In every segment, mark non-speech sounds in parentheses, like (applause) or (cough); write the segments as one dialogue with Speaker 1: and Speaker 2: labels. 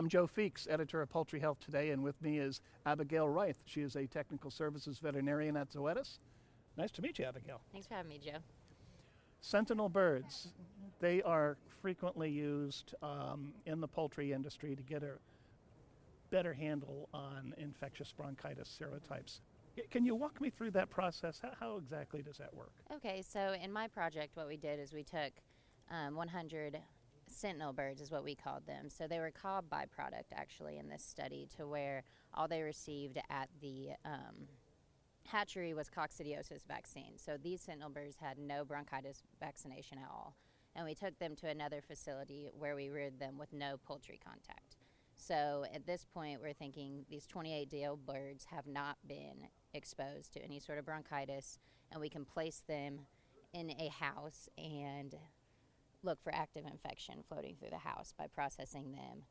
Speaker 1: I'm Joe Feeks, editor of Poultry Health Today, and with me is Abigail Reith. She is a technical services veterinarian at Zoetis. Nice to meet you, Abigail.
Speaker 2: Thanks for having me, Joe.
Speaker 1: Sentinel birds, they are frequently used um, in the poultry industry to get a better handle on infectious bronchitis serotypes. Can you walk me through that process? How, how exactly does that work?
Speaker 2: Okay, so in my project, what we did is we took um, 100 sentinel birds, is what we called them. So they were called byproduct actually in this study, to where all they received at the um, hatchery was coccidiosis vaccine. So these sentinel birds had no bronchitis vaccination at all. And we took them to another facility where we reared them with no poultry contact. So at this point, we're thinking these 28 DO birds have not been exposed to any sort of bronchitis, and we can place them in a house and look for active infection floating through the house by processing them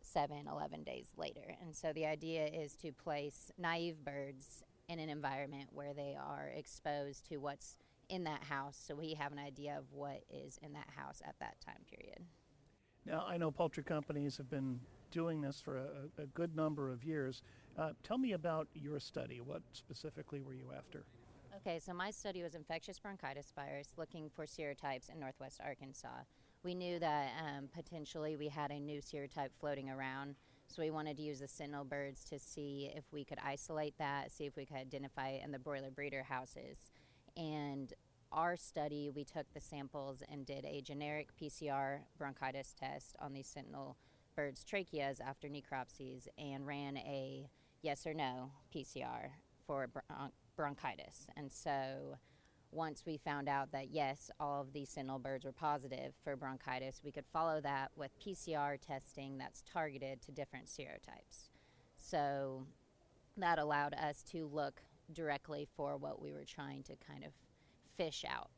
Speaker 2: seven, 11 days later. And so the idea is to place naive birds in an environment where they are exposed to what's in that house so we have an idea of what is in that house at that time period.
Speaker 1: Now, I know poultry companies have been doing this for a, a good number of years. Uh, tell me about your study. What specifically were you after?
Speaker 2: Okay, so my study was infectious bronchitis virus looking for serotypes in northwest Arkansas. We knew that um, potentially we had a new serotype floating around, so we wanted to use the sentinel birds to see if we could isolate that, see if we could identify it in the broiler breeder houses. And our study, we took the samples and did a generic PCR bronchitis test on these sentinel birds' tracheas after necropsies and ran a yes or no PCR for bron- bronchitis. And so once we found out that yes, all of these sentinel birds were positive for bronchitis, we could follow that with PCR testing that's targeted to different serotypes. So that allowed us to look directly for what we were trying to kind of fish out.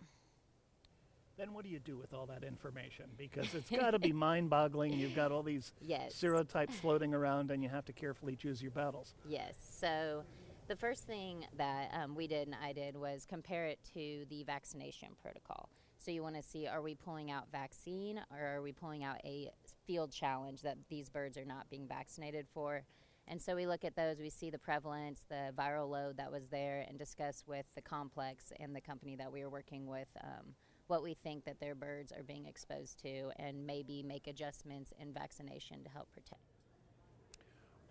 Speaker 1: Then what do you do with all that information? Because it's (laughs) got to be mind-boggling. You've got all these
Speaker 2: yes.
Speaker 1: serotypes floating around, and you have to carefully choose your battles.
Speaker 2: Yes. So the first thing that um, we did and I did was compare it to the vaccination protocol. So you want to see are we pulling out vaccine or are we pulling out a field challenge that these birds are not being vaccinated for? And so we look at those, we see the prevalence, the viral load that was there, and discuss with the complex and the company that we are working with um, what we think that their birds are being exposed to and maybe make adjustments in vaccination to help protect.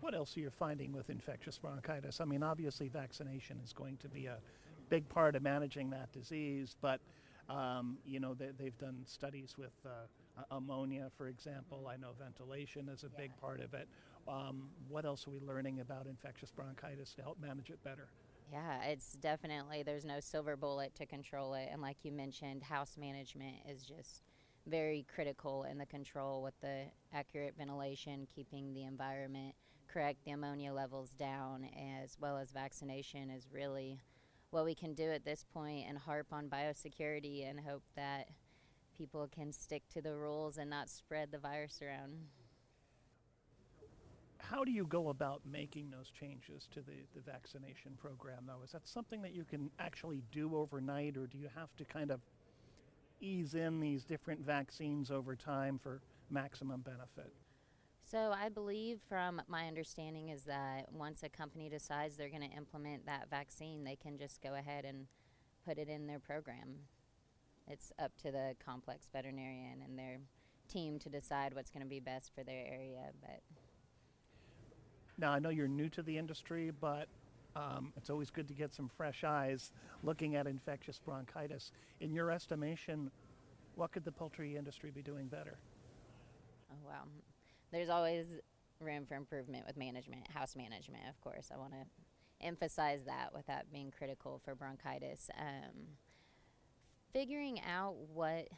Speaker 1: What else are you finding with infectious bronchitis? I mean, obviously, vaccination is going to be a big part of managing that disease, but um, you know, they, have done studies with uh, ammonia, for example. I know ventilation is a big part of it. Um, what else are we learning about infectious bronchitis to help manage it better?
Speaker 2: Yeah, it's definitely, there's no silver bullet to control it. And like you mentioned, house management is just very critical in the control with the accurate ventilation, keeping the environment correct, the ammonia levels down, as well as vaccination is really what we can do at this point and harp on biosecurity and hope that people can stick to the rules and not spread the virus around
Speaker 1: how do you go about making those changes to the, the vaccination program, though? Is that something that you can actually do overnight, or do you have to kind of ease in these different vaccines over time for maximum benefit?
Speaker 2: So, I believe from my understanding is that once a company decides they're going to implement that vaccine, they can just go ahead and put it in their program. It's up to the complex veterinarian and their team to decide what's going to be best for their area, but
Speaker 1: now, I know you're new to the industry, but um, it's always good to get some fresh eyes looking at infectious bronchitis. In your estimation, what could the poultry industry be doing better?
Speaker 2: Oh, wow. There's always room for improvement with management, house management, of course. I want to emphasize that without being critical for bronchitis. Um, figuring out what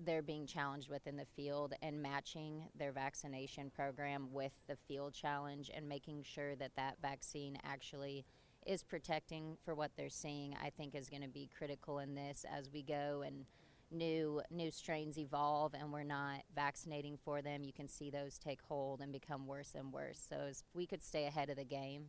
Speaker 2: they're being challenged with in the field and matching their vaccination program with the field challenge and making sure that that vaccine actually is protecting for what they're seeing i think is going to be critical in this as we go and new new strains evolve and we're not vaccinating for them you can see those take hold and become worse and worse so if we could stay ahead of the game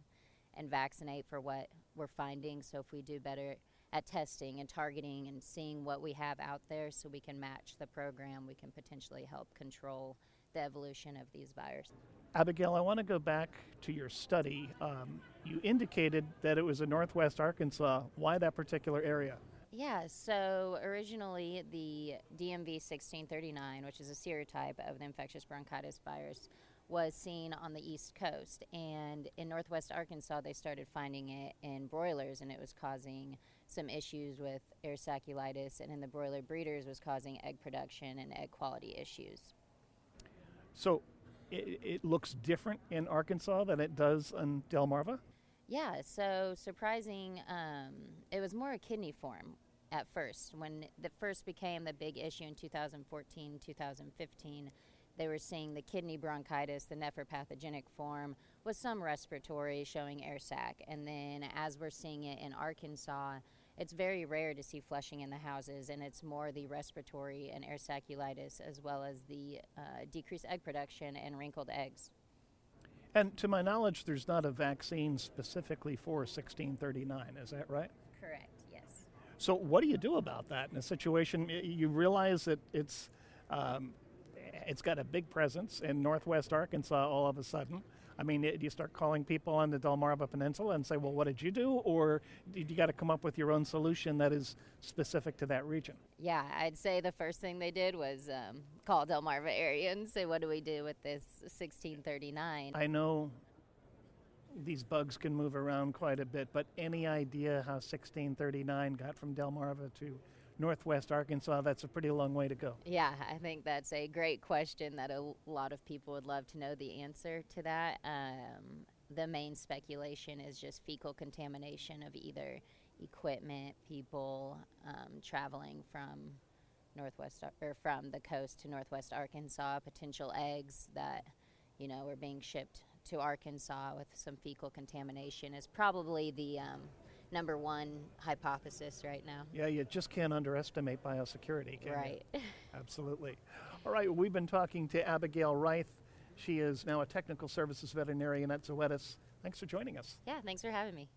Speaker 2: and vaccinate for what we're finding so if we do better at testing and targeting and seeing what we have out there so we can match the program. We can potentially help control the evolution of these viruses.
Speaker 1: Abigail, I want to go back to your study. Um, you indicated that it was in northwest Arkansas. Why that particular area?
Speaker 2: Yeah, so originally the DMV 1639, which is a serotype of the infectious bronchitis virus, was seen on the East Coast. And in northwest Arkansas, they started finding it in broilers, and it was causing some issues with air sacculitis, and in the broiler breeders, was causing egg production and egg quality issues.
Speaker 1: So it, it looks different in Arkansas than it does in Delmarva?
Speaker 2: Yeah, so surprising, um, it was more a kidney form at first. When it first became the big issue in 2014, 2015, they were seeing the kidney bronchitis, the nephropathogenic form, with some respiratory showing air sac. And then as we're seeing it in Arkansas, it's very rare to see flushing in the houses, and it's more the respiratory and air sacculitis as well as the uh, decreased egg production and wrinkled eggs.
Speaker 1: And to my knowledge, there's not a vaccine specifically for 1639, is that right?
Speaker 2: Correct, yes.
Speaker 1: So, what do you do about that in a situation? You realize that it's um, it's got a big presence in northwest Arkansas all of a sudden. I mean, do you start calling people on the Delmarva Peninsula and say, well, what did you do? Or did you got to come up with your own solution that is specific to that region?
Speaker 2: Yeah, I'd say the first thing they did was um, call Delmarva area and say, what do we do with this 1639?
Speaker 1: I know these bugs can move around quite a bit, but any idea how 1639 got from Delmarva to northwest Arkansas, that's a pretty long way to go.
Speaker 2: Yeah, I think that's a great question that a lot of people would love to know the answer to that. Um, the main speculation is just fecal contamination of either equipment, people um, traveling from northwest or from the coast to northwest Arkansas, potential eggs that you know were being shipped to Arkansas with some fecal contamination is probably the um, number one hypothesis right now.
Speaker 1: Yeah, you just can't underestimate biosecurity, can
Speaker 2: right.
Speaker 1: you? (laughs) Absolutely. All right, we've been talking to Abigail Reith. She is now a technical services veterinarian at Zoetis. Thanks for joining us.
Speaker 2: Yeah, thanks for having me.